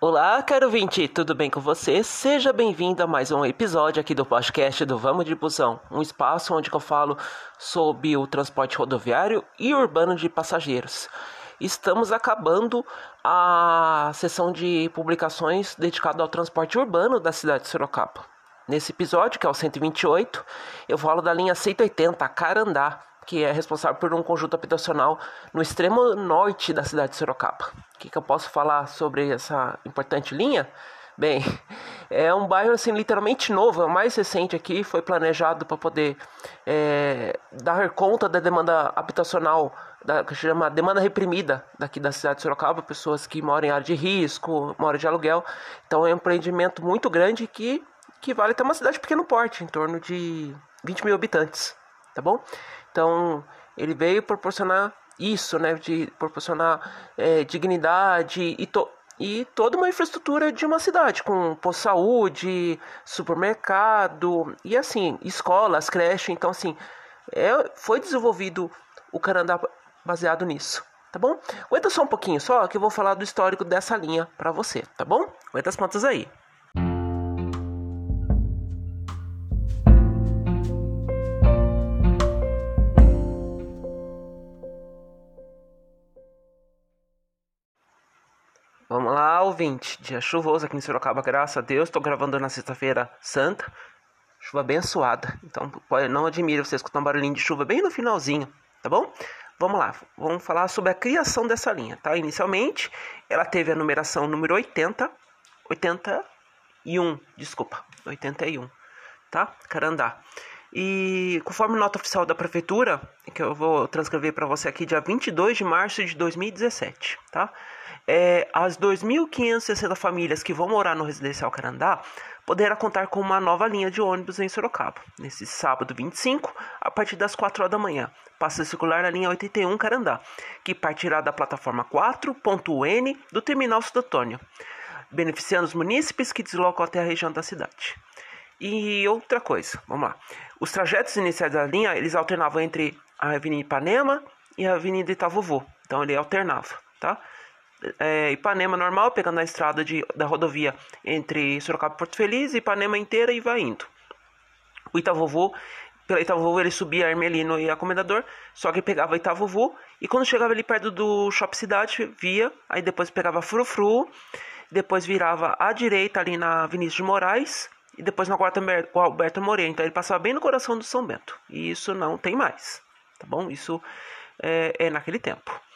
Olá, caro vinte, tudo bem com você? Seja bem-vindo a mais um episódio aqui do podcast do Vamos de Busão, um espaço onde eu falo sobre o transporte rodoviário e urbano de passageiros. Estamos acabando a sessão de publicações dedicada ao transporte urbano da cidade de Sorocaba. Nesse episódio, que é o 128, eu falo da linha 180, Carandá, que é responsável por um conjunto habitacional no extremo norte da cidade de Sorocaba. O que, que eu posso falar sobre essa importante linha? Bem, é um bairro assim literalmente novo, é o mais recente aqui, foi planejado para poder é, dar conta da demanda habitacional, da, que chama demanda reprimida daqui da cidade de Sorocaba, pessoas que moram em área de risco, moram de aluguel. Então é um empreendimento muito grande que, que vale até uma cidade de pequeno porte, em torno de 20 mil habitantes, tá bom? Então, ele veio proporcionar isso, né, de proporcionar é, dignidade e, to e toda uma infraestrutura de uma cidade, com posto saúde, supermercado e assim, escolas, creche. Então, assim, é, foi desenvolvido o Canadá baseado nisso, tá bom? Aguenta só um pouquinho só que eu vou falar do histórico dessa linha para você, tá bom? Aguenta as pontas aí. Vamos lá, ouvinte. Dia chuvoso aqui em Sorocaba, graças a Deus. Estou gravando na sexta-feira santa. Chuva abençoada. Então, não admire você escutar um barulhinho de chuva bem no finalzinho, tá bom? Vamos lá, vamos falar sobre a criação dessa linha, tá? Inicialmente, ela teve a numeração número 80, 81, desculpa, 81, tá? Carandá. E conforme nota oficial da prefeitura, que eu vou transcrever para você aqui, dia 22 de março de 2017, tá? É, as 2.560 famílias que vão morar no residencial Carandá poderá contar com uma nova linha de ônibus em Sorocaba. Nesse sábado 25, a partir das 4 horas da manhã, passa a circular a linha 81 Carandá, que partirá da plataforma 4.N do terminal Sudotônio, beneficiando os munícipes que deslocam até a região da cidade. E outra coisa, vamos lá. Os trajetos iniciais da linha, eles alternavam entre a Avenida Ipanema e a Avenida Itavovô. Então ele alternava, tá? É, Ipanema normal, pegando a estrada de, da rodovia entre Sorocaba e Porto Feliz, Ipanema inteira e vai indo. O Itavovô, pela Itavovô ele subia Armelino e a Comendador, só que pegava Itavovô e quando chegava ali perto do Shop Cidade, via, aí depois pegava Frufru, depois virava à direita ali na Vinícius de Moraes e depois na Quarta Alberto Moreira. Então ele passava bem no coração do São Bento. E isso não tem mais, tá bom? Isso é, é naquele tempo.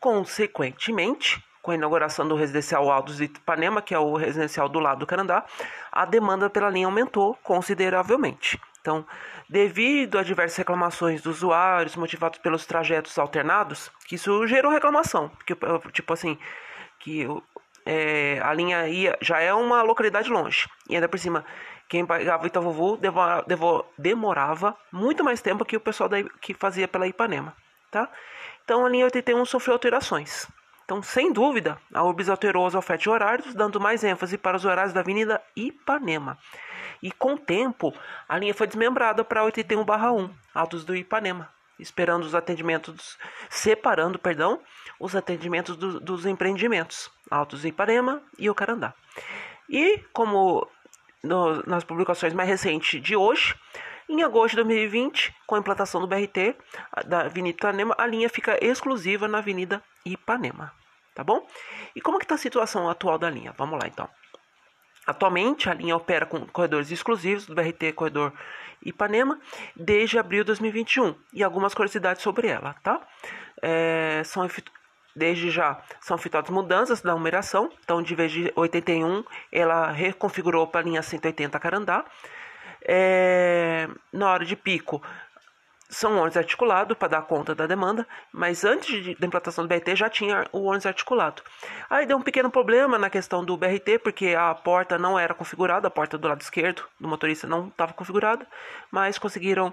Consequentemente, com a inauguração do residencial Aldos de Ipanema, que é o residencial do lado do Canadá, a demanda pela linha aumentou consideravelmente. Então, devido a diversas reclamações dos usuários motivados pelos trajetos alternados, que isso gerou reclamação, que tipo assim, que é, a linha ia já é uma localidade longe e ainda por cima quem pagava Itavovu demorava muito mais tempo que o pessoal da, que fazia pela Ipanema, tá? Então a linha 81 sofreu alterações. Então, sem dúvida, a URBS alterou os de horários, dando mais ênfase para os horários da Avenida Ipanema. E com o tempo, a linha foi desmembrada para 81/1, Altos do Ipanema, esperando os atendimentos, separando, perdão, os atendimentos do, dos empreendimentos, Altos do Ipanema e o Carandá. E como no, nas publicações mais recentes de hoje, em agosto de 2020, com a implantação do BRT da Avenida Ipanema, a linha fica exclusiva na Avenida Ipanema, tá bom? E como que está a situação atual da linha? Vamos lá então. Atualmente, a linha opera com corredores exclusivos do BRT Corredor Ipanema desde abril de 2021 e algumas curiosidades sobre ela, tá? É, são desde já são efetuadas mudanças na numeração, então de vez de 81 ela reconfigurou para a linha 180 Carandá é, na hora de pico, são ônibus articulados para dar conta da demanda, mas antes de, da implantação do BRT já tinha o ônibus articulado. Aí deu um pequeno problema na questão do BRT, porque a porta não era configurada, a porta do lado esquerdo do motorista não estava configurada, mas conseguiram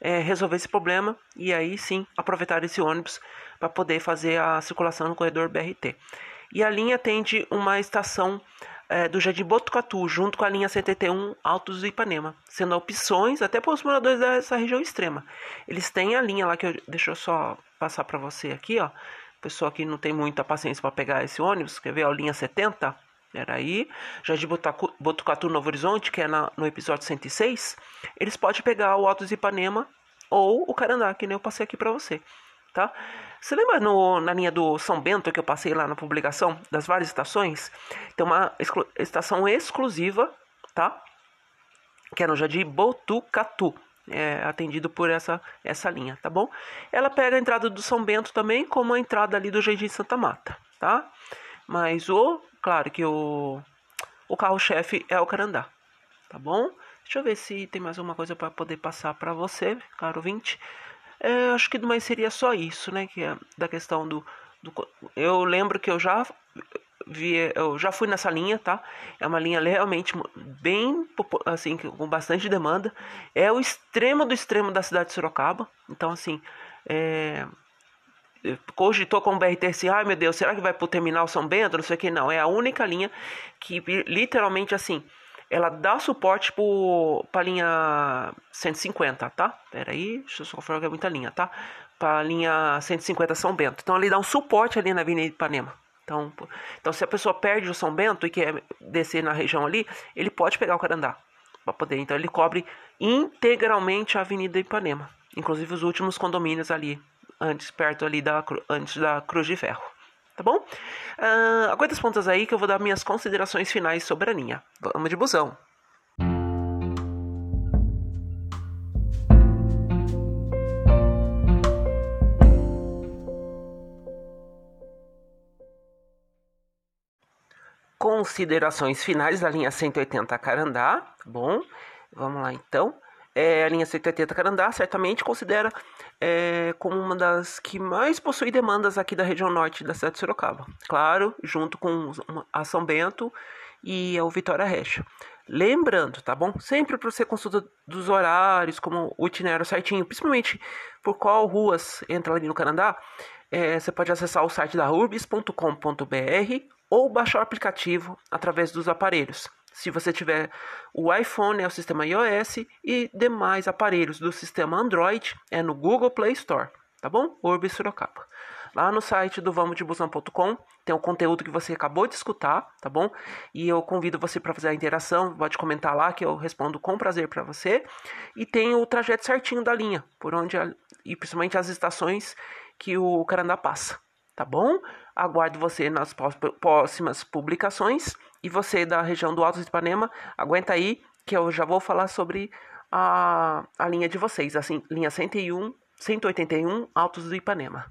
é, resolver esse problema e aí sim aproveitar esse ônibus para poder fazer a circulação no corredor BRT. E a linha atende uma estação é, do Jardim Botucatu, junto com a linha 71 Altos do Ipanema, sendo opções até para os moradores dessa região extrema. Eles têm a linha lá que eu deixa eu só passar para você aqui, ó. Pessoa que não tem muita paciência para pegar esse ônibus, quer ver a linha 70? Era aí, Jardim Botucatu Novo Horizonte, que é na, no episódio 106, eles podem pegar o Altos Ipanema ou o Carandá, que nem eu passei aqui para você, tá? Você lembra no, na linha do São Bento que eu passei lá na publicação das várias estações? Tem uma exclu estação exclusiva, tá? Que é no Jardim Botucatu. É atendido por essa, essa linha, tá bom? Ela pega a entrada do São Bento também, como a entrada ali do Jardim Santa Mata, tá? Mas o, claro que o, o carro-chefe é o Carandá, tá bom? Deixa eu ver se tem mais alguma coisa para poder passar para você, caro ouvinte. É, acho que mais seria só isso, né? Que é da questão do, do, Eu lembro que eu já vi, eu já fui nessa linha, tá? É uma linha realmente bem assim, com bastante demanda. É o extremo do extremo da cidade de Sorocaba. Então, assim, é, cogitou com o BRT assim, ai meu Deus, será que vai pro terminal São Bento? Não sei o que, não. É a única linha que literalmente assim, ela dá suporte para a linha 150, tá? Pera aí, deixa eu só confirmar que é muita linha, tá? Para a linha 150 São Bento. Então ele dá um suporte ali na Avenida Ipanema. Então, então se a pessoa perde o São Bento e quer descer na região ali, ele pode pegar o Carandá para poder. Então ele cobre integralmente a Avenida Ipanema, inclusive os últimos condomínios ali antes, perto ali da, antes da Cruz de Ferro. Tá bom? Uh, aguenta as pontas aí que eu vou dar minhas considerações finais sobre a linha. Vamos de busão. Considerações finais da linha 180 Carandá, tá bom? Vamos lá então é, a linha 180 Carandá certamente considera é, como uma das que mais possui demandas aqui da região norte da cidade de Sorocaba. Claro, junto com a São Bento e o Vitória Recha. Lembrando, tá bom? Sempre para você consulta dos horários, como o itinerário certinho, principalmente por qual ruas entra ali no Canadá, é, você pode acessar o site da urbis.com.br ou baixar o aplicativo através dos aparelhos. Se você tiver o iPhone, é o sistema iOS e demais aparelhos do sistema Android, é no Google Play Store, tá bom? Urbe Sorocaba. Lá no site do vamosdebusão.com tem o conteúdo que você acabou de escutar, tá bom? E eu convido você para fazer a interação, pode comentar lá que eu respondo com prazer para você. E tem o trajeto certinho da linha, por onde e principalmente as estações que o Carandá passa, tá bom? Aguardo você nas próximas publicações. E você da região do Alto de Ipanema, aguenta aí que eu já vou falar sobre a, a linha de vocês, assim, linha 101, 181 Altos do Ipanema.